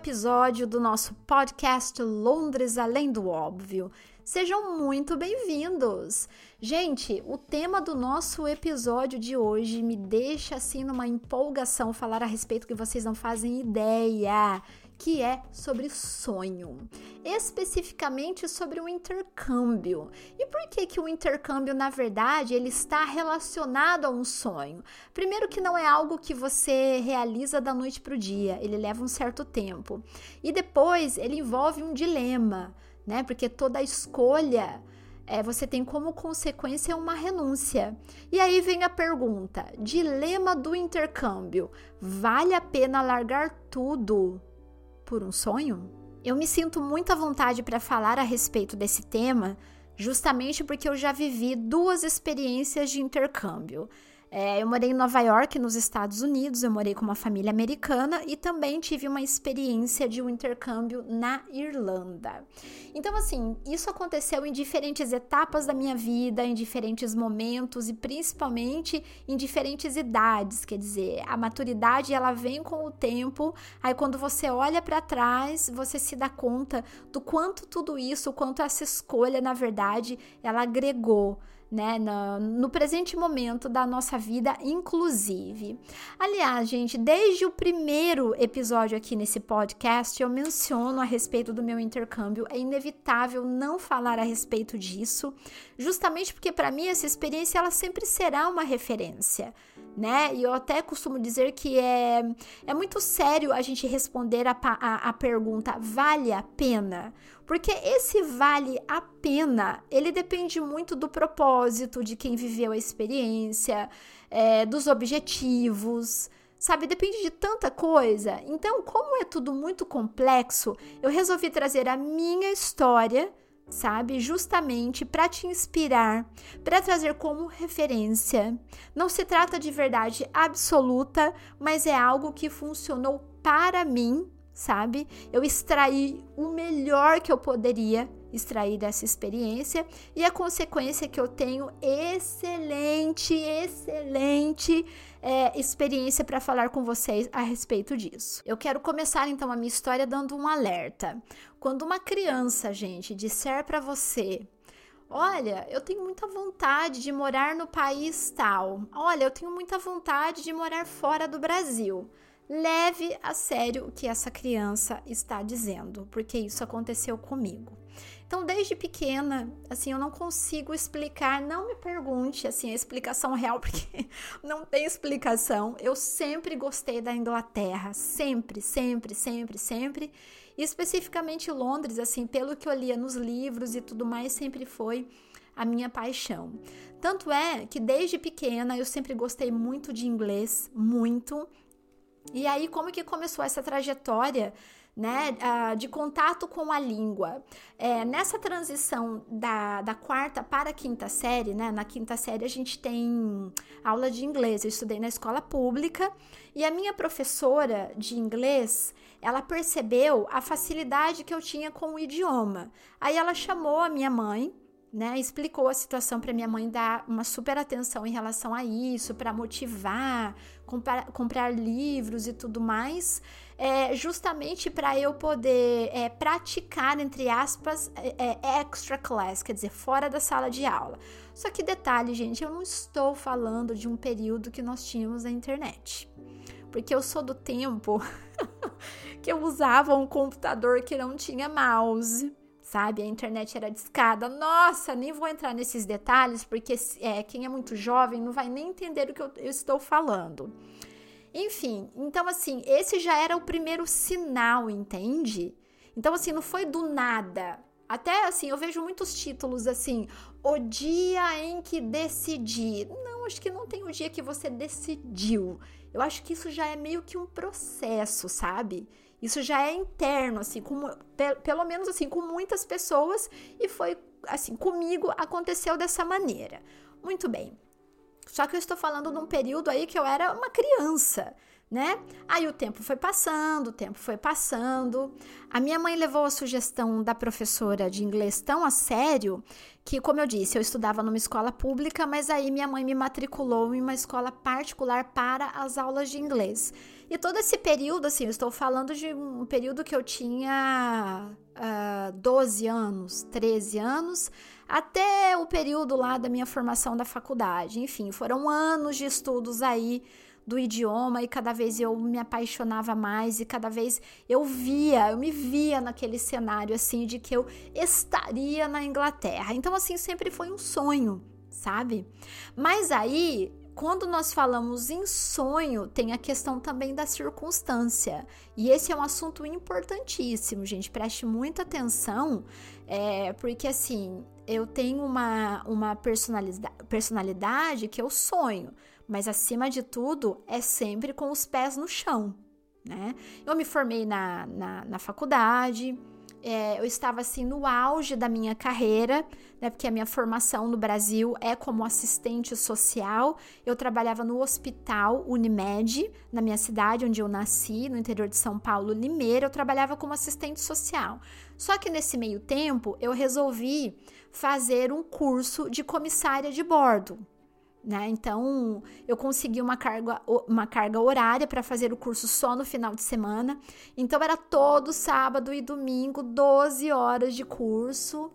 episódio do nosso podcast Londres Além do Óbvio. Sejam muito bem-vindos! Gente, o tema do nosso episódio de hoje me deixa assim numa empolgação falar a respeito que vocês não fazem ideia que é sobre sonho, especificamente sobre o intercâmbio. E por que que o intercâmbio, na verdade, ele está relacionado a um sonho? Primeiro que não é algo que você realiza da noite para o dia, ele leva um certo tempo. E depois ele envolve um dilema, né? Porque toda escolha é, você tem como consequência uma renúncia. E aí vem a pergunta: dilema do intercâmbio. Vale a pena largar tudo por um sonho? Eu me sinto muito à vontade para falar a respeito desse tema, justamente porque eu já vivi duas experiências de intercâmbio. É, eu morei em Nova York, nos Estados Unidos, eu morei com uma família americana e também tive uma experiência de um intercâmbio na Irlanda. Então, assim, isso aconteceu em diferentes etapas da minha vida, em diferentes momentos e principalmente em diferentes idades. Quer dizer, a maturidade ela vem com o tempo, aí quando você olha para trás, você se dá conta do quanto tudo isso, o quanto essa escolha, na verdade, ela agregou né, no, no, presente momento da nossa vida, inclusive. Aliás, gente, desde o primeiro episódio aqui nesse podcast, eu menciono a respeito do meu intercâmbio. É inevitável não falar a respeito disso, justamente porque para mim essa experiência ela sempre será uma referência né? E eu até costumo dizer que é, é muito sério a gente responder a, a, a pergunta: vale a pena? Porque esse vale a pena, ele depende muito do propósito de quem viveu a experiência, é, dos objetivos, sabe? Depende de tanta coisa. Então, como é tudo muito complexo, eu resolvi trazer a minha história sabe? Justamente para te inspirar, para trazer como referência. Não se trata de verdade absoluta, mas é algo que funcionou para mim, sabe? Eu extraí o melhor que eu poderia extrair dessa experiência e a consequência que eu tenho excelente, excelente é, experiência para falar com vocês a respeito disso. Eu quero começar então a minha história dando um alerta. Quando uma criança, gente, disser para você Olha, eu tenho muita vontade de morar no país tal. Olha, eu tenho muita vontade de morar fora do Brasil. Leve a sério o que essa criança está dizendo, porque isso aconteceu comigo. Então, desde pequena, assim, eu não consigo explicar, não me pergunte, assim, a explicação real, porque não tem explicação. Eu sempre gostei da Inglaterra, sempre, sempre, sempre, sempre. E especificamente Londres, assim, pelo que eu lia nos livros e tudo mais, sempre foi a minha paixão. Tanto é que desde pequena eu sempre gostei muito de inglês, muito. E aí, como que começou essa trajetória? Né, uh, de contato com a língua. É, nessa transição da, da quarta para a quinta série, né, na quinta série a gente tem aula de inglês. Eu estudei na escola pública e a minha professora de inglês, ela percebeu a facilidade que eu tinha com o idioma. Aí ela chamou a minha mãe né, explicou a situação para minha mãe dar uma super atenção em relação a isso, para motivar, comprar, comprar livros e tudo mais, é, justamente para eu poder é, praticar, entre aspas, é, é, extra class, quer dizer, fora da sala de aula. Só que detalhe, gente, eu não estou falando de um período que nós tínhamos na internet, porque eu sou do tempo que eu usava um computador que não tinha mouse sabe? A internet era discada. Nossa, nem vou entrar nesses detalhes, porque é, quem é muito jovem não vai nem entender o que eu, eu estou falando. Enfim, então assim, esse já era o primeiro sinal, entende? Então, assim, não foi do nada. Até assim, eu vejo muitos títulos assim, o dia em que decidi. Não, acho que não tem o dia que você decidiu. Eu acho que isso já é meio que um processo, sabe? Isso já é interno, assim, com, pelo menos assim, com muitas pessoas, e foi assim, comigo aconteceu dessa maneira. Muito bem. Só que eu estou falando de um período aí que eu era uma criança, né? Aí o tempo foi passando, o tempo foi passando. A minha mãe levou a sugestão da professora de inglês tão a sério que, como eu disse, eu estudava numa escola pública, mas aí minha mãe me matriculou em uma escola particular para as aulas de inglês. E todo esse período, assim, eu estou falando de um período que eu tinha uh, ah, 12 anos, 13 anos, até o período lá da minha formação da faculdade. Enfim, foram anos de estudos aí do idioma e cada vez eu me apaixonava mais e cada vez eu via, eu me via naquele cenário assim de que eu estaria na Inglaterra. Então assim sempre foi um sonho, sabe? Mas aí quando nós falamos em sonho, tem a questão também da circunstância. E esse é um assunto importantíssimo, gente. Preste muita atenção, é, porque assim, eu tenho uma, uma personalidade, personalidade que eu sonho, mas acima de tudo, é sempre com os pés no chão. Né? Eu me formei na, na, na faculdade, é, eu estava assim no auge da minha carreira, né? Porque a minha formação no Brasil é como assistente social. Eu trabalhava no hospital Unimed, na minha cidade onde eu nasci, no interior de São Paulo, Limeira. Eu trabalhava como assistente social. Só que nesse meio tempo eu resolvi fazer um curso de comissária de bordo. Né? Então, eu consegui uma carga, uma carga horária para fazer o curso só no final de semana. Então, era todo sábado e domingo, 12 horas de curso.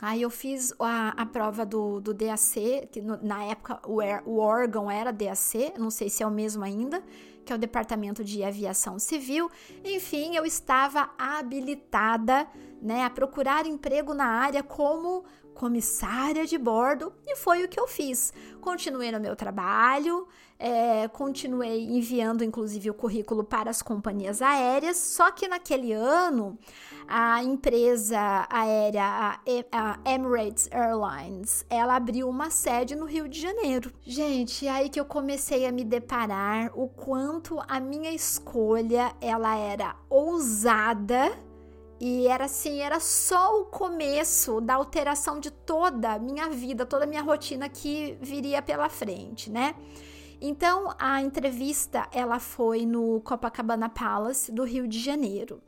Aí eu fiz a, a prova do, do DAC, que no, na época o, o órgão era DAC, não sei se é o mesmo ainda, que é o Departamento de Aviação Civil. Enfim, eu estava habilitada né, a procurar emprego na área como comissária de bordo e foi o que eu fiz. Continuei no meu trabalho, é, continuei enviando inclusive o currículo para as companhias aéreas, só que naquele ano a empresa aérea, a, Emirates Airlines, ela abriu uma sede no Rio de Janeiro. Gente, aí que eu comecei a me deparar o quanto a minha escolha ela era ousada e era assim, era só o começo da alteração de toda a minha vida, toda a minha rotina que viria pela frente, né? Então, a entrevista, ela foi no Copacabana Palace do Rio de Janeiro.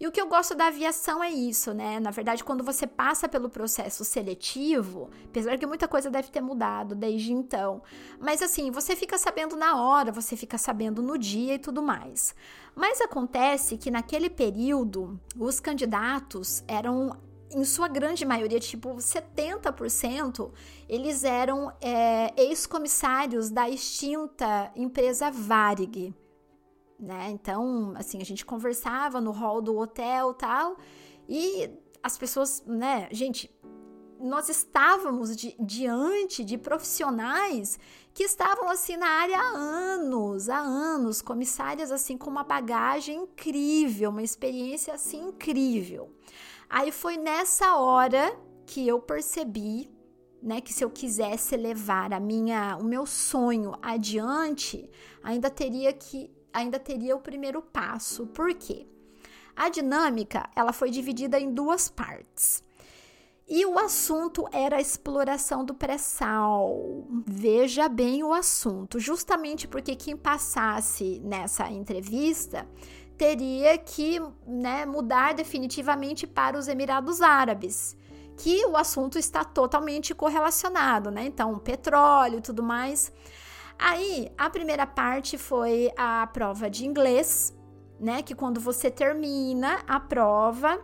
E o que eu gosto da aviação é isso, né? Na verdade, quando você passa pelo processo seletivo, apesar que muita coisa deve ter mudado desde então, mas assim, você fica sabendo na hora, você fica sabendo no dia e tudo mais. Mas acontece que naquele período, os candidatos eram em sua grande maioria, tipo 70%, eles eram é, ex-comissários da extinta empresa Varig né? Então, assim, a gente conversava no hall do hotel tal, e as pessoas, né, gente, nós estávamos di diante de profissionais que estavam assim na área há anos, há anos, comissárias assim com uma bagagem incrível, uma experiência assim incrível. Aí foi nessa hora que eu percebi, né, que se eu quisesse levar a minha, o meu sonho adiante, ainda teria que ainda teria o primeiro passo. Por quê? A dinâmica, ela foi dividida em duas partes. E o assunto era a exploração do pré-sal. Veja bem o assunto, justamente porque quem passasse nessa entrevista teria que né, mudar definitivamente para os Emirados Árabes, que o assunto está totalmente correlacionado, né? Então, petróleo e tudo mais. Aí, a primeira parte foi a prova de inglês, né? Que quando você termina a prova,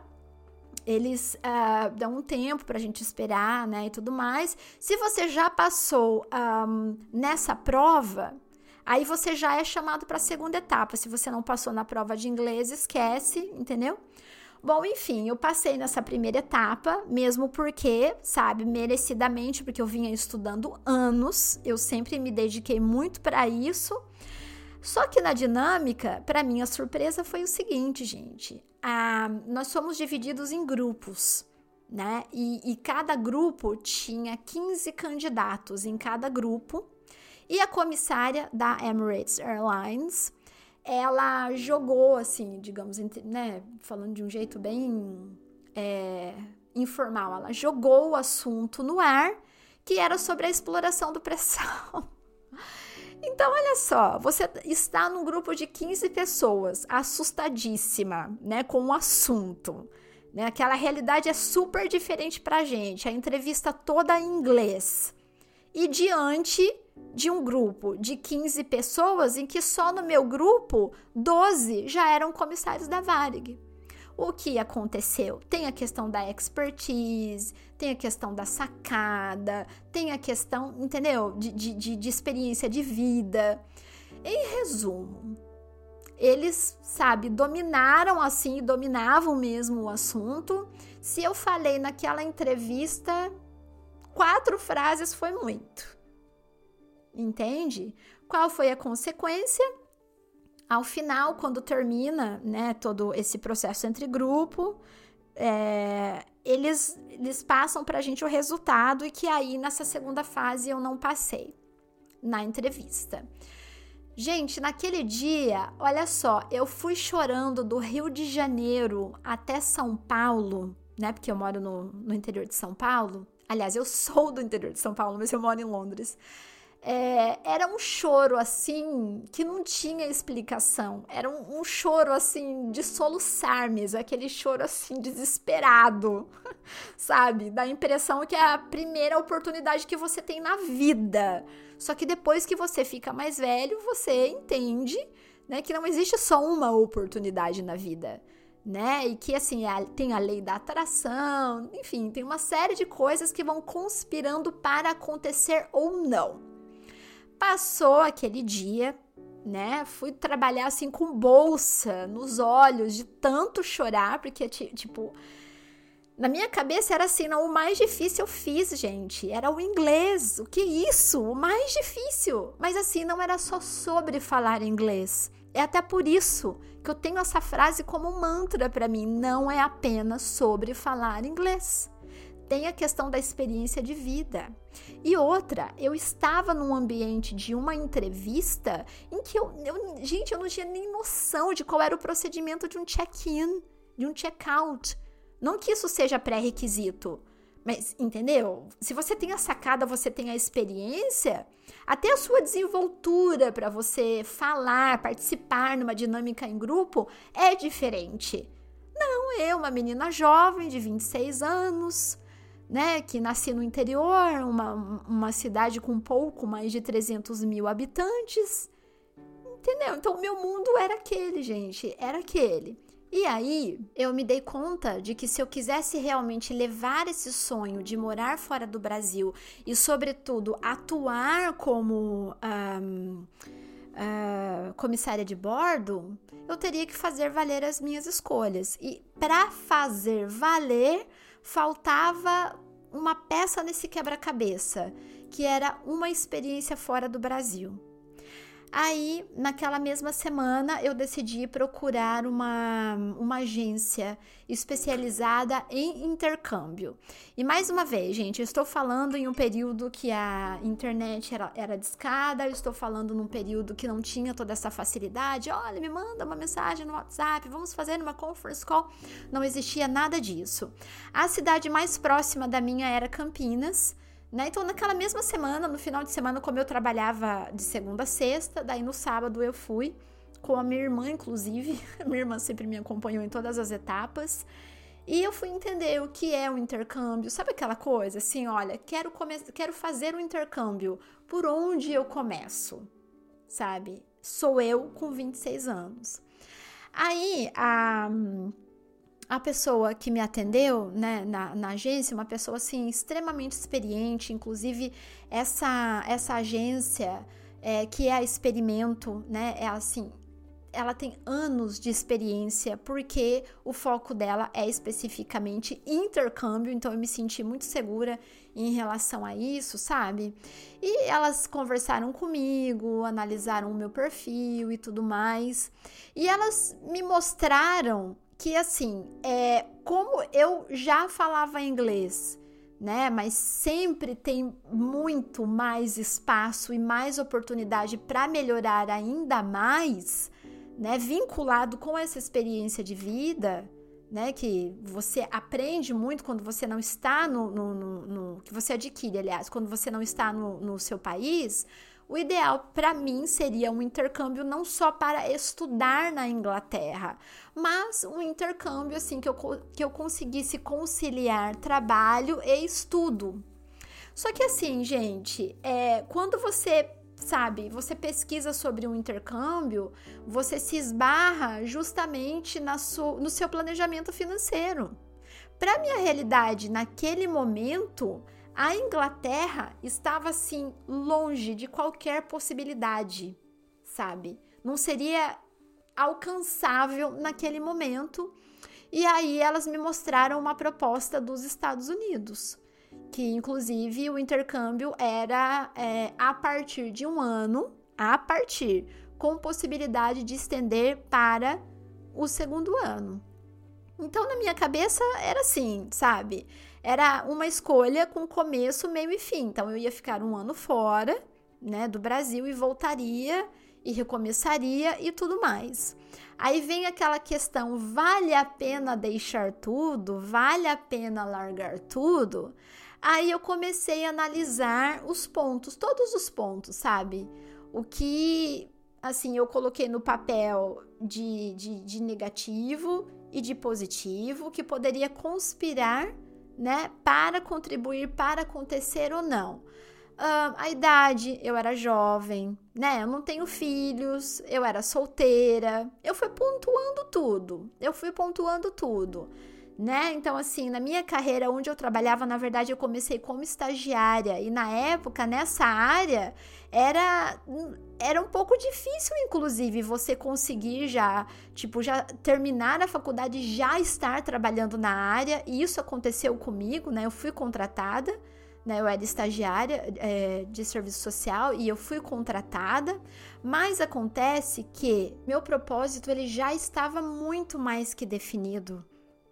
eles uh, dão um tempo para a gente esperar, né? E tudo mais. Se você já passou um, nessa prova, aí você já é chamado para a segunda etapa. Se você não passou na prova de inglês, esquece, entendeu? Bom, enfim, eu passei nessa primeira etapa, mesmo porque, sabe, merecidamente, porque eu vinha estudando anos, eu sempre me dediquei muito para isso. Só que na dinâmica, para mim, a surpresa foi o seguinte, gente: ah, nós somos divididos em grupos. Né? E, e cada grupo tinha 15 candidatos em cada grupo, e a comissária da Emirates Airlines ela jogou, assim, digamos, né, falando de um jeito bem é, informal, ela jogou o assunto no ar, que era sobre a exploração do pré-sal. Então, olha só, você está num grupo de 15 pessoas, assustadíssima, né, com o assunto. Né? Aquela realidade é super diferente pra gente, a entrevista toda em inglês. E diante de um grupo de 15 pessoas em que só no meu grupo 12 já eram comissários da Varig. O que aconteceu? Tem a questão da expertise, tem a questão da sacada, tem a questão, entendeu? De, de, de experiência de vida. Em resumo, eles, sabe, dominaram assim, dominavam mesmo o assunto. Se eu falei naquela entrevista, quatro frases foi muito. Entende? Qual foi a consequência? Ao final, quando termina, né, todo esse processo entre grupo, é, eles, eles passam para a gente o resultado e que aí nessa segunda fase eu não passei na entrevista. Gente, naquele dia, olha só, eu fui chorando do Rio de Janeiro até São Paulo, né? Porque eu moro no, no interior de São Paulo. Aliás, eu sou do interior de São Paulo, mas eu moro em Londres. É, era um choro assim que não tinha explicação. Era um, um, choro assim de soluçar mesmo, aquele choro assim desesperado, sabe? Da impressão que é a primeira oportunidade que você tem na vida. Só que depois que você fica mais velho, você entende, né, que não existe só uma oportunidade na vida, né? E que assim, tem a lei da atração, enfim, tem uma série de coisas que vão conspirando para acontecer ou não. Passou aquele dia, né? Fui trabalhar assim com bolsa nos olhos de tanto chorar, porque tipo, na minha cabeça era assim, não, o mais difícil eu fiz, gente. Era o inglês. O que é isso? O mais difícil. Mas assim, não era só sobre falar inglês. É até por isso que eu tenho essa frase como mantra para mim. Não é apenas sobre falar inglês. Tem a questão da experiência de vida. E outra, eu estava num ambiente de uma entrevista em que eu, eu gente, eu não tinha nem noção de qual era o procedimento de um check-in, de um check-out não que isso seja pré-requisito, mas entendeu? Se você tem a sacada, você tem a experiência, até a sua desenvoltura para você falar, participar numa dinâmica em grupo é diferente. Não, eu, uma menina jovem de 26 anos, né, que nasci no interior, uma, uma cidade com pouco mais de 300 mil habitantes, entendeu? Então, meu mundo era aquele, gente, era aquele. E aí, eu me dei conta de que se eu quisesse realmente levar esse sonho de morar fora do Brasil e, sobretudo, atuar como um, uh, comissária de bordo, eu teria que fazer valer as minhas escolhas. E para fazer valer, faltava uma peça nesse quebra-cabeça, que era uma experiência fora do Brasil. Aí, naquela mesma semana, eu decidi procurar uma, uma agência especializada em intercâmbio. E mais uma vez, gente, eu estou falando em um período que a internet era, era discada, eu estou falando num período que não tinha toda essa facilidade. Olha, me manda uma mensagem no WhatsApp, vamos fazer uma conference call. Não existia nada disso. A cidade mais próxima da minha era Campinas. Né? Então, naquela mesma semana, no final de semana, como eu trabalhava de segunda a sexta, daí no sábado eu fui com a minha irmã, inclusive. A minha irmã sempre me acompanhou em todas as etapas. E eu fui entender o que é o intercâmbio. Sabe aquela coisa assim, olha, quero, quero fazer um intercâmbio. Por onde eu começo? Sabe? Sou eu com 26 anos. Aí, a a pessoa que me atendeu né, na, na, agência, uma pessoa assim extremamente experiente, inclusive essa, essa agência é, que é a Experimento, né, é assim, ela tem anos de experiência porque o foco dela é especificamente intercâmbio, então eu me senti muito segura em relação a isso, sabe? E elas conversaram comigo, analisaram o meu perfil e tudo mais, e elas me mostraram que assim, é, como eu já falava inglês, né? Mas sempre tem muito mais espaço e mais oportunidade para melhorar ainda mais, né? Vinculado com essa experiência de vida, né? Que você aprende muito quando você não está no, no, no, no que você adquire, aliás, quando você não está no, no seu país o ideal para mim seria um intercâmbio não só para estudar na Inglaterra, mas um intercâmbio assim que eu, que eu conseguisse conciliar trabalho e estudo. Só que assim, gente, é, quando você sabe, você pesquisa sobre um intercâmbio, você se esbarra justamente na no seu planejamento financeiro. Para minha realidade naquele momento, a Inglaterra estava assim longe de qualquer possibilidade, sabe? Não seria alcançável naquele momento. E aí elas me mostraram uma proposta dos Estados Unidos que inclusive o intercâmbio era é, a partir de um ano, a partir, com possibilidade de estender para o segundo ano. Então, na minha cabeça, era assim, sabe? Era uma escolha com começo, meio e fim. Então, eu ia ficar um ano fora, né, do Brasil e voltaria e recomeçaria e tudo mais. Aí vem aquela questão: vale a pena deixar tudo? Vale a pena largar tudo? Aí eu comecei a analisar os pontos, todos os pontos, sabe? O que, assim, eu coloquei no papel de, de, de negativo e de positivo, que poderia conspirar, né, para contribuir para acontecer ou não. Uh, a idade, eu era jovem, né? Eu não tenho filhos, eu era solteira. Eu fui pontuando tudo. Eu fui pontuando tudo né? Então, assim, na minha carreira, onde eu trabalhava, na verdade, eu comecei como estagiária. E na época, nessa área, era, era um pouco difícil, inclusive, você conseguir já, tipo, já terminar a faculdade, já estar trabalhando na área. E isso aconteceu comigo, né? Eu fui contratada. Né, eu era estagiária é, de serviço social e eu fui contratada, mas acontece que meu propósito ele já estava muito mais que definido,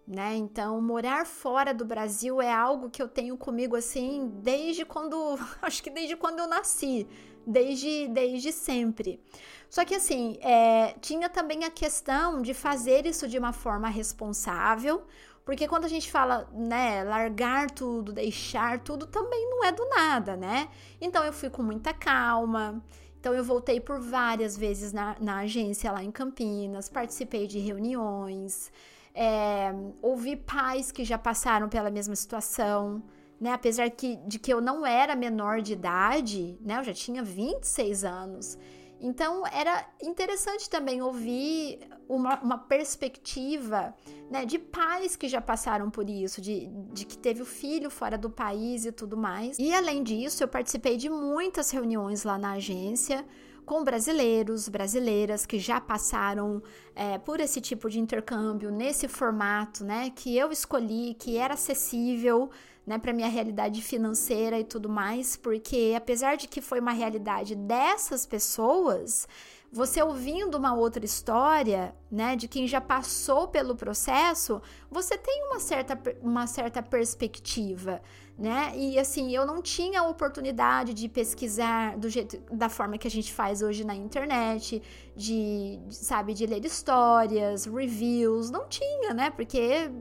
né? Então, morar fora do Brasil é algo que eu tenho comigo assim desde quando, acho que desde quando eu nasci, desde desde sempre. Só que assim, é, tinha também a questão de fazer isso de uma forma responsável, porque quando a gente fala, né, largar tudo, deixar tudo, também não é do nada, né? Então eu fui com muita calma. Então eu voltei por várias vezes na, na agência lá em Campinas, participei de reuniões é, ouvi pais que já passaram pela mesma situação, né? Apesar que, de que eu não era menor de idade, né? Eu já tinha 26 anos. Então era interessante também ouvir uma, uma perspectiva né, de pais que já passaram por isso, de, de que teve o filho fora do país e tudo mais. E além disso, eu participei de muitas reuniões lá na agência com brasileiros, brasileiras que já passaram é, por esse tipo de intercâmbio, nesse formato, né, que eu escolhi, que era acessível, né, para minha realidade financeira e tudo mais, porque apesar de que foi uma realidade dessas pessoas, você ouvindo uma outra história, né, de quem já passou pelo processo, você tem uma certa, uma certa perspectiva, né? E assim, eu não tinha a oportunidade de pesquisar do jeito da forma que a gente faz hoje na internet, de, sabe, de ler histórias, reviews, não tinha, né? Porque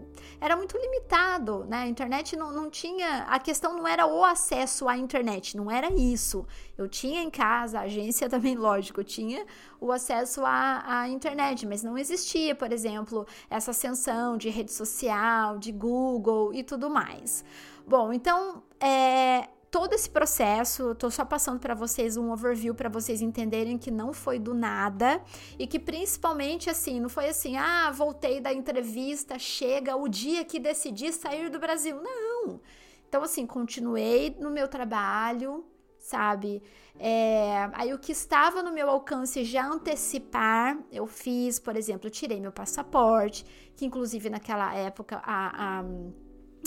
era muito limitado, né? A internet não, não tinha, a questão não era o acesso à internet, não era isso. Eu tinha em casa, a agência também, lógico, tinha o acesso à, à internet, mas não existia, por exemplo, essa ascensão de rede social, de Google e tudo mais. Bom, então, é, todo esse processo, tô só passando para vocês um overview para vocês entenderem que não foi do nada e que principalmente assim, não foi assim, ah, voltei da entrevista, chega o dia que decidi sair do Brasil. Não. Então assim, continuei no meu trabalho, sabe? É, aí o que estava no meu alcance já antecipar, eu fiz, por exemplo, tirei meu passaporte, que inclusive naquela época a, a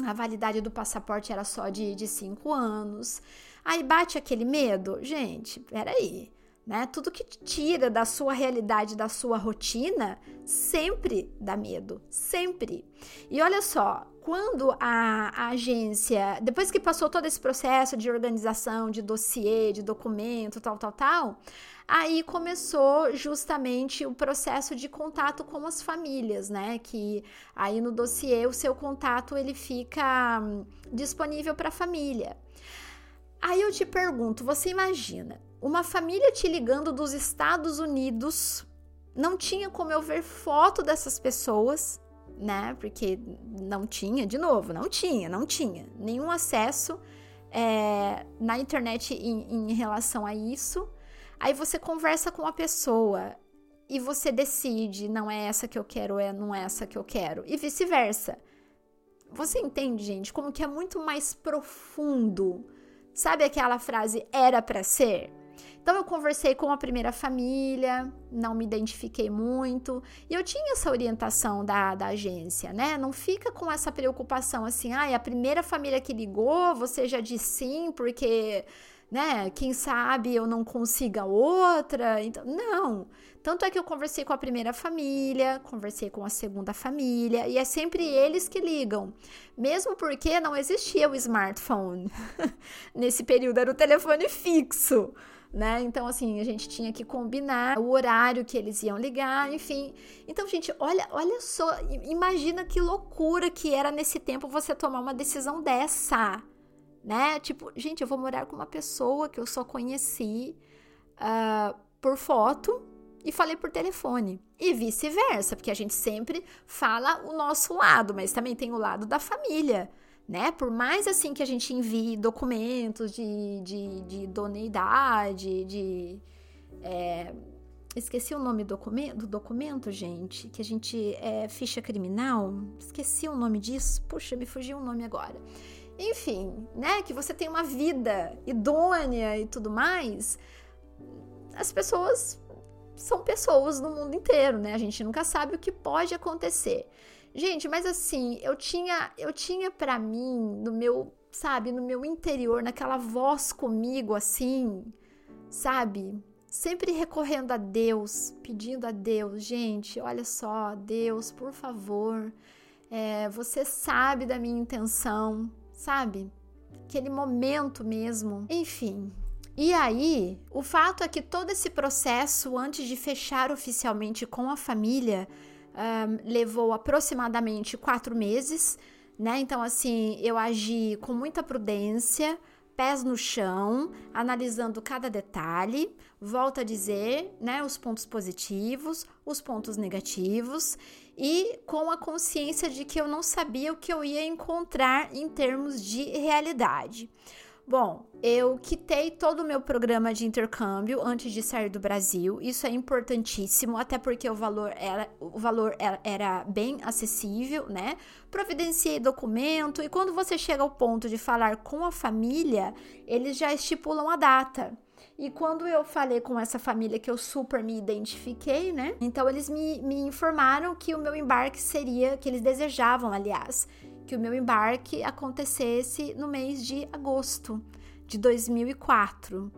a validade do passaporte era só de, de cinco anos. Aí bate aquele medo? Gente, peraí. Né? Tudo que tira da sua realidade, da sua rotina, sempre dá medo, sempre. E olha só, quando a, a, agência, depois que passou todo esse processo de organização, de dossiê, de documento, tal, tal, tal, aí começou justamente o processo de contato com as famílias, né? Que aí no dossiê o seu contato ele fica hum, disponível para a família. Aí eu te pergunto, você imagina uma família te ligando dos Estados Unidos? Não tinha como eu ver foto dessas pessoas, né? Porque não tinha, de novo, não tinha, não tinha nenhum acesso é, na internet em, em relação a isso. Aí você conversa com a pessoa e você decide, não é essa que eu quero, é não é essa que eu quero, e vice-versa. Você entende, gente, como que é muito mais profundo. Sabe aquela frase era para ser? Então eu conversei com a primeira família, não me identifiquei muito, e eu tinha essa orientação da, da agência, né? Não fica com essa preocupação assim, ah, a primeira família que ligou, você já disse sim, porque, né, quem sabe eu não consiga outra. Então, não. Tanto é que eu conversei com a primeira família, conversei com a segunda família, e é sempre eles que ligam. Mesmo porque não existia o smartphone. Nesse período era o telefone fixo né? Então, assim, a gente tinha que combinar o horário que eles iam ligar, enfim. Então, gente, olha, olha só, imagina que loucura que era nesse tempo você tomar uma decisão dessa, né? Tipo, gente, eu vou morar com uma pessoa que eu só conheci uh, por foto e falei por telefone. E vice-versa, porque a gente sempre fala o nosso lado, mas também tem o lado da família né? Por mais assim que a gente envie documentos de, de, de idoneidade, de. É, esqueci o nome do documento, do documento, gente, que a gente é ficha criminal. Esqueci o nome disso. Puxa, me fugiu o nome agora. Enfim, né? Que você tem uma vida idônea e tudo mais. As pessoas são pessoas no mundo inteiro, né? A gente nunca sabe o que pode acontecer. Gente, mas assim, eu tinha, eu tinha para mim, no meu, sabe, no meu interior, naquela voz comigo assim, sabe? Sempre recorrendo a Deus, pedindo a Deus, gente, olha só, Deus, por favor, é, você sabe da minha intenção, sabe? Aquele momento mesmo. Enfim, e aí, o fato é que todo esse processo, antes de fechar oficialmente com a família, um, levou aproximadamente quatro meses, né? Então, assim, eu agi com muita prudência, pés no chão, analisando cada detalhe. Volto a dizer, né? Os pontos positivos, os pontos negativos e com a consciência de que eu não sabia o que eu ia encontrar em termos de realidade. Bom, eu quitei todo o meu programa de intercâmbio antes de sair do Brasil. Isso é importantíssimo, até porque o valor era, o valor era, era bem acessível, né? Providenciei documento e quando você chega ao ponto de falar com a família, eles já estipulam a data. E quando eu falei com essa família que eu super me identifiquei, né? Então eles me, me informaram que o meu embarque seria, que eles desejavam, aliás, que o meu embarque acontecesse no mês de agosto de 2004.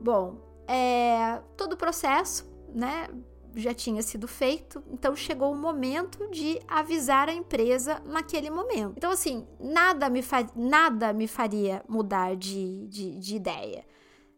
Bom, é, todo o processo, né, já tinha sido feito, então chegou o momento de avisar a empresa naquele momento. Então, assim, nada me, nada me faria mudar de, de, de ideia.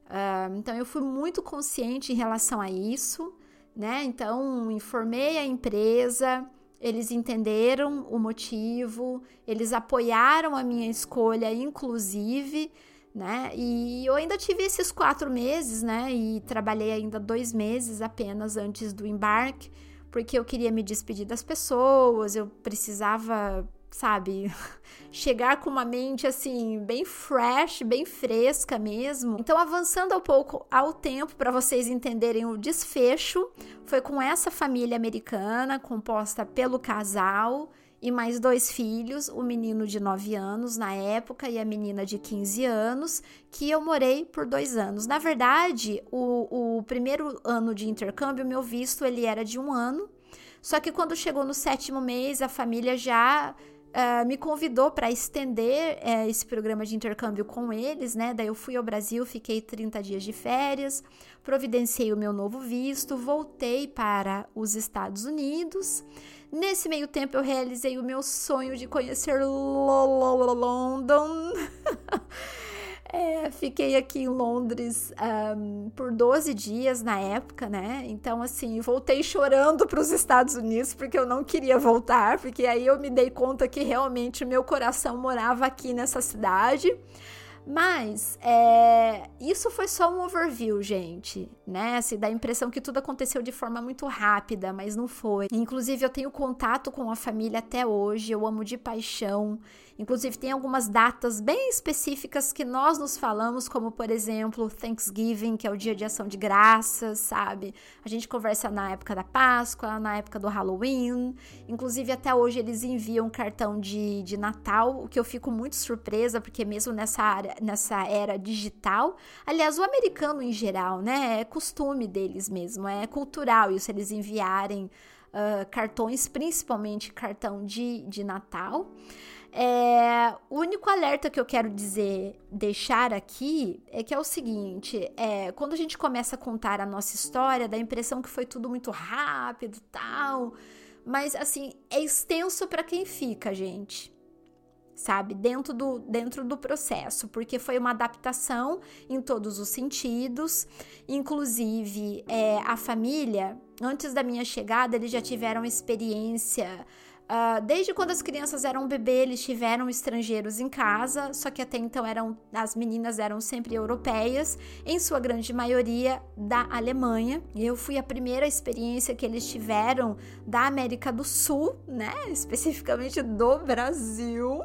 Uh, então, eu fui muito consciente em relação a isso, né? Então, informei a empresa, eles entenderam o motivo, eles apoiaram a minha escolha, inclusive, né? E eu ainda tive esses quatro meses, né? E trabalhei ainda dois meses apenas antes do embarque, porque eu queria me despedir das pessoas, eu precisava sabe? Chegar com uma mente assim, bem fresh, bem fresca mesmo. Então, avançando um pouco ao tempo para vocês entenderem o desfecho, foi com essa família americana, composta pelo casal e mais dois filhos, o menino de 9 anos na época e a menina de 15 anos, que eu morei por dois anos. Na verdade, o, o primeiro ano de intercâmbio, meu visto, ele era de um ano. Só que quando chegou no sétimo mês, a família já uh, me convidou para estender uh, esse programa de intercâmbio com eles, né? Daí eu fui ao Brasil, fiquei 30 dias de férias, providenciei o meu novo visto, voltei para os Estados Unidos. Nesse meio tempo eu realizei o meu sonho de conhecer London. Fiquei aqui em Londres um, por 12 dias na época, né? Então, assim, voltei chorando para os Estados Unidos porque eu não queria voltar, porque aí eu me dei conta que realmente meu coração morava aqui nessa cidade. Mas é, isso foi só um overview, gente, né? Se dá a impressão que tudo aconteceu de forma muito rápida, mas não foi. Inclusive, eu tenho contato com a família até hoje, eu amo de paixão. Inclusive, tem algumas datas bem específicas que nós nos falamos, como por exemplo, Thanksgiving, que é o dia de ação de graças, sabe? A gente conversa na época da Páscoa, na época do Halloween. Inclusive, até hoje eles enviam cartão de, de Natal, o que eu fico muito surpresa, porque mesmo nessa, área, nessa era digital, aliás, o americano em geral, né? É costume deles mesmo, é cultural isso, eles enviarem uh, cartões, principalmente cartão de, de Natal. É, o único alerta que eu quero dizer, deixar aqui, é que é o seguinte: é, quando a gente começa a contar a nossa história, dá a impressão que foi tudo muito rápido tal. Mas, assim, é extenso para quem fica, gente. Sabe? Dentro do, dentro do processo, porque foi uma adaptação em todos os sentidos. Inclusive, é, a família, antes da minha chegada, eles já tiveram experiência Uh, desde quando as crianças eram bebê, eles tiveram estrangeiros em casa, só que até então eram as meninas eram sempre europeias, em sua grande maioria da Alemanha. Eu fui a primeira experiência que eles tiveram da América do Sul, né? Especificamente do Brasil.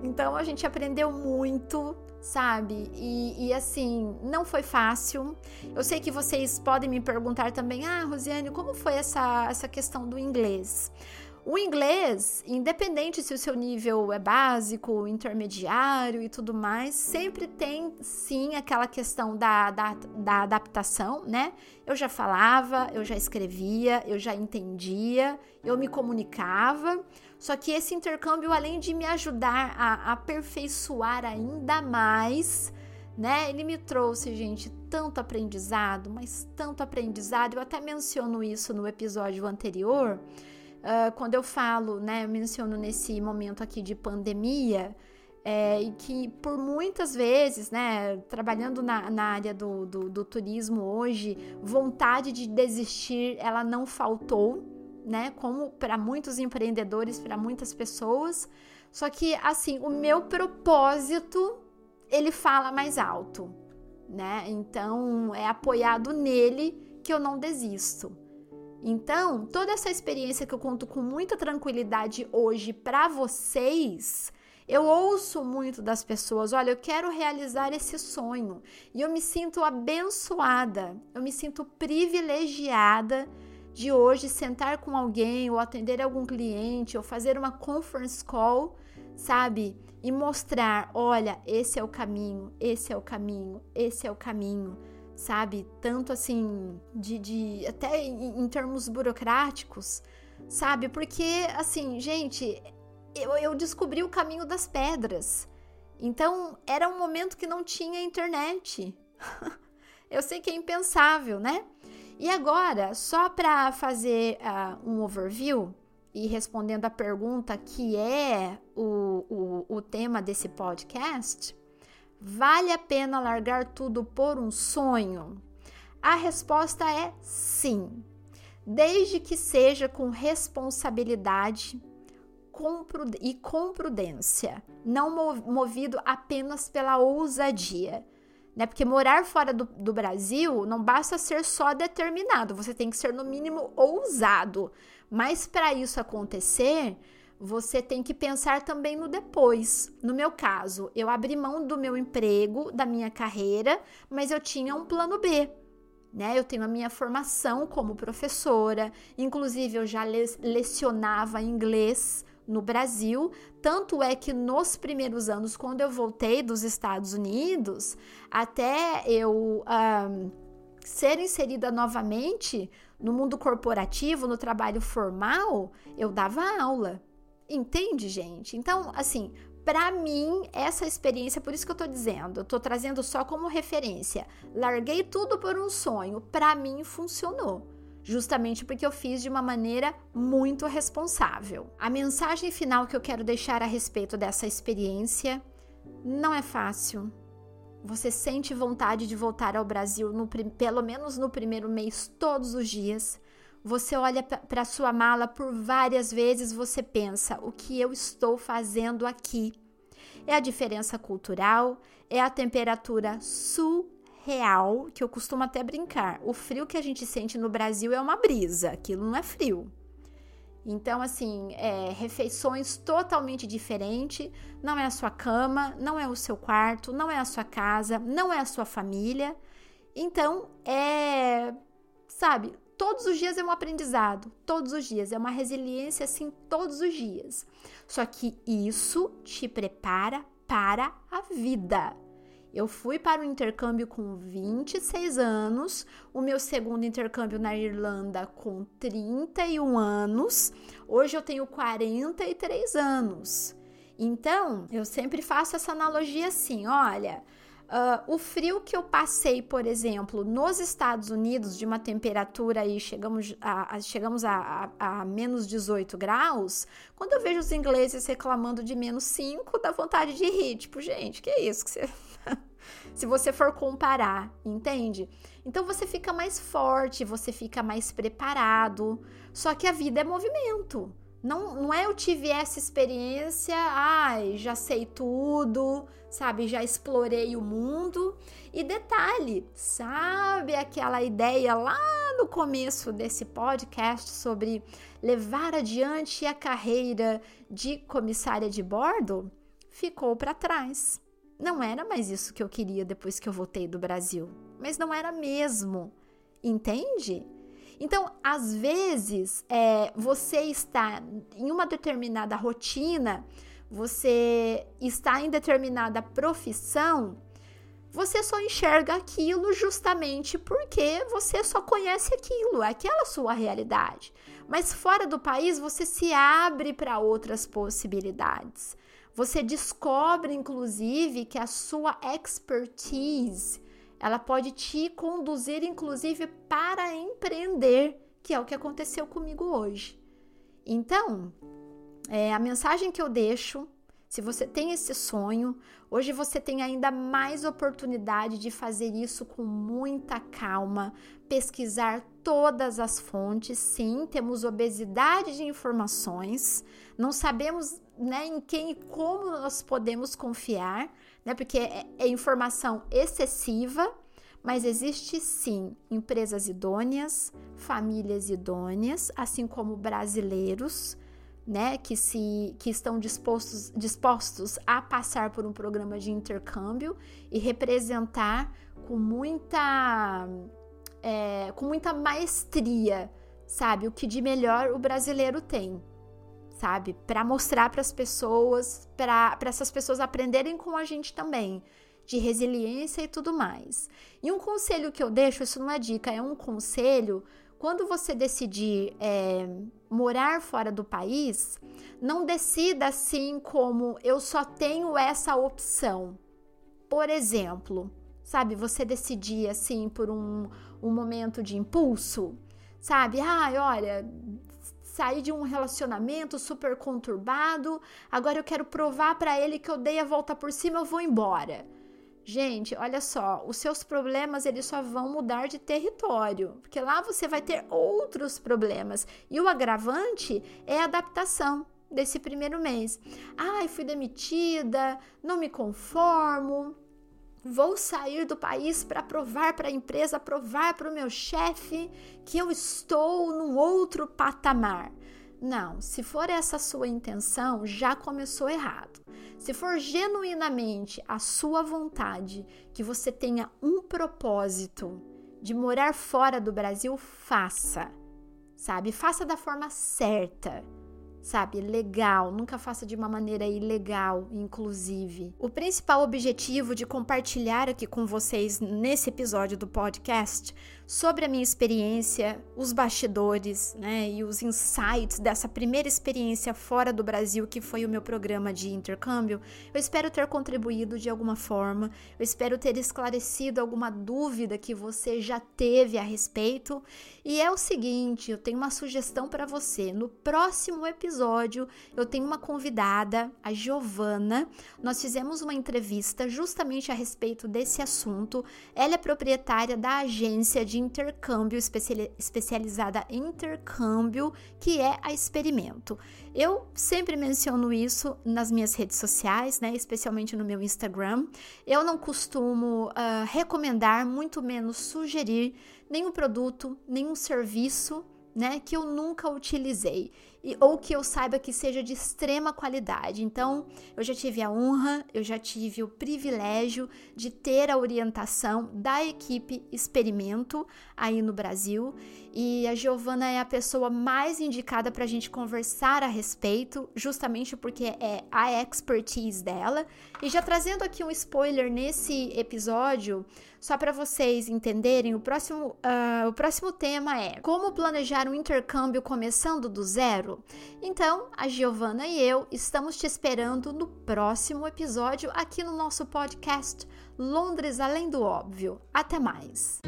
Então a gente aprendeu muito, sabe? E, e, assim, não foi fácil. Eu sei que vocês podem me perguntar também, ah, Rosiane, como foi essa, essa questão do inglês? O inglês, independente se o seu nível é básico, intermediário e tudo mais, sempre tem sim aquela questão da, da, da adaptação, né? Eu já falava, eu já escrevia, eu já entendia, eu me comunicava. Só que esse intercâmbio, além de me ajudar a aperfeiçoar ainda mais, né? Ele me trouxe, gente, tanto aprendizado, mas tanto aprendizado. Eu até menciono isso no episódio anterior uh, quando eu falo, né, eu menciono nesse momento aqui de pandemia, é, e que por muitas vezes, né, trabalhando na, na área do, do, do, turismo hoje, vontade de desistir ela não faltou, né, como para muitos empreendedores, para muitas pessoas. Só que, assim, o meu propósito ele fala mais alto, né? Então é apoiado nele que eu não desisto. Então, toda essa experiência que eu conto com muita tranquilidade hoje para vocês, eu ouço muito das pessoas: olha, eu quero realizar esse sonho. E eu me sinto abençoada, eu me sinto privilegiada de hoje sentar com alguém, ou atender algum cliente, ou fazer uma conference call, sabe? E mostrar: olha, esse é o caminho, esse é o caminho, esse é o caminho sabe? Tanto assim, de, de até em, em, termos burocráticos, sabe? Porque, assim, gente, eu, eu descobri o caminho das pedras. Então, era um momento que não tinha internet. eu sei que é impensável, né? E agora, só para fazer uh, um overview e respondendo a pergunta que é o, o, o tema desse podcast, Vale a pena largar tudo por um sonho? A resposta é sim, desde que seja com responsabilidade e com prudência, não movido apenas pela ousadia. Né? Porque morar fora do, do Brasil não basta ser só determinado, você tem que ser, no mínimo, ousado. Mas para isso acontecer, você tem que pensar também no depois. No meu caso, eu abri mão do meu emprego, da minha carreira, mas eu tinha um plano B. Né? Eu tenho a minha formação como professora, inclusive eu já lecionava inglês no Brasil, tanto é que nos primeiros anos, quando eu voltei dos Estados Unidos, até eu um, ser inserida novamente no mundo corporativo, no trabalho formal, eu dava aula. Entende, gente? Então, assim, para mim, essa experiência, por isso que eu tô dizendo, eu tô trazendo só como referência. Larguei tudo por um sonho, para mim funcionou. Justamente porque eu fiz de uma maneira muito responsável. A mensagem final que eu quero deixar a respeito dessa experiência não é fácil. Você sente vontade de voltar ao Brasil, no, pelo menos no primeiro mês, todos os dias você olha para sua mala por várias vezes, você pensa: o que eu estou fazendo aqui? É a diferença cultural, é a temperatura surreal, que eu costumo até brincar. O frio que a gente sente no Brasil é uma brisa, aquilo não é frio. Então, assim, é, refeições totalmente diferentes. Não é a sua cama, não é o seu quarto, não é a sua casa, não é a sua família. Então, é. Sabe, todos os dias é um aprendizado, todos os dias, é uma resiliência assim, todos os dias. Só que isso te prepara para a vida. Eu fui para o intercâmbio com 26 anos, o meu segundo intercâmbio na Irlanda com 31 anos, hoje eu tenho 43 anos. Então, eu sempre faço essa analogia assim: olha, Uh, o frio que eu passei, por exemplo, nos Estados Unidos, de uma temperatura aí, chegamos a, a chegamos a, a, a, menos 18 graus, quando eu vejo os ingleses reclamando de menos 5, dá vontade de rir. Tipo, gente, que é isso que você. Se você for comparar, entende? Então você fica mais forte, você fica mais preparado. Só que a vida é movimento. Não, não é eu tive essa experiência, ai, já sei tudo, sabe? Já explorei o mundo. E detalhe, sabe aquela ideia lá no começo desse podcast sobre levar adiante a carreira de comissária de bordo? Ficou para trás. Não era mais isso que eu queria depois que eu voltei do Brasil, mas não era mesmo. Entende? Então, às vezes, é, você está em uma determinada rotina, você está em determinada profissão, você só enxerga aquilo justamente porque você só conhece aquilo, é aquela sua realidade. Mas fora do país, você se abre para outras possibilidades. Você descobre, inclusive, que a sua expertise ela pode te conduzir, inclusive, para empreender, que é o que aconteceu comigo hoje. Então, é, a mensagem que eu deixo, se você tem esse sonho, hoje você tem ainda mais oportunidade de fazer isso com muita calma, pesquisar todas as fontes. Sim, temos obesidade de informações, não sabemos né, em quem e como nós podemos confiar né? Porque é, é informação excessiva, mas existe sim empresas idôneas, famílias idôneas, assim como brasileiros, né, que se que estão dispostos dispostos a passar por um programa de intercâmbio e representar com muita é, com muita maestria, sabe, o que de melhor o brasileiro tem sabe? Para mostrar para as pessoas, para essas pessoas aprenderem com a gente também, de resiliência e tudo mais. E um conselho que eu deixo, isso não é dica, é um conselho. Quando você decidir é, morar fora do país, não decida assim como eu só tenho essa opção. Por exemplo, sabe, você decidir assim por um, um momento de impulso, sabe? Ai, olha, saí de um relacionamento super conturbado, agora eu quero provar para ele que eu dei a volta por cima, eu vou embora. Gente, olha só, os seus problemas eles só vão mudar de território, porque lá você vai ter outros problemas. E o agravante é a adaptação desse primeiro mês. Ai, fui demitida, não me conformo, Vou sair do país para provar para a empresa, provar para o meu chefe que eu estou num outro patamar. Não, se for essa sua intenção, já começou errado. Se for genuinamente a sua vontade que você tenha um propósito de morar fora do Brasil, faça. Sabe? Faça da forma certa sabe, legal, nunca faça de uma maneira ilegal, inclusive. O principal objetivo de compartilhar aqui com vocês nesse episódio do podcast sobre a minha experiência, os bastidores, né, e os insights dessa primeira experiência fora do Brasil, que foi o meu programa de intercâmbio, eu espero ter contribuído de alguma forma, eu espero ter esclarecido alguma dúvida que você já teve a respeito. E é o seguinte, eu tenho uma sugestão para você. No próximo episódio eu tenho uma convidada, a Giovana. Nós fizemos uma entrevista justamente a respeito desse assunto. Ela é proprietária da agência de intercâmbio especializada em intercâmbio, que é a Experimento. Eu sempre menciono isso nas minhas redes sociais, né? Especialmente no meu Instagram. Eu não costumo uh, recomendar, muito menos sugerir nenhum produto, nenhum serviço, né? Que eu nunca utilizei e, ou que eu saiba que seja de extrema qualidade. Então, eu já tive a honra, eu já tive o privilégio de ter a orientação da equipe Experimento aí no Brasil. E a Giovana é a pessoa mais indicada para a gente conversar a respeito, justamente porque é a expertise dela. E já trazendo aqui um spoiler nesse episódio, só para vocês entenderem, o próximo, uh, o próximo tema é como planejar um intercâmbio começando do zero. Então, a Giovana e eu estamos te esperando no próximo episódio aqui no nosso podcast Londres Além do Óbvio. Até mais!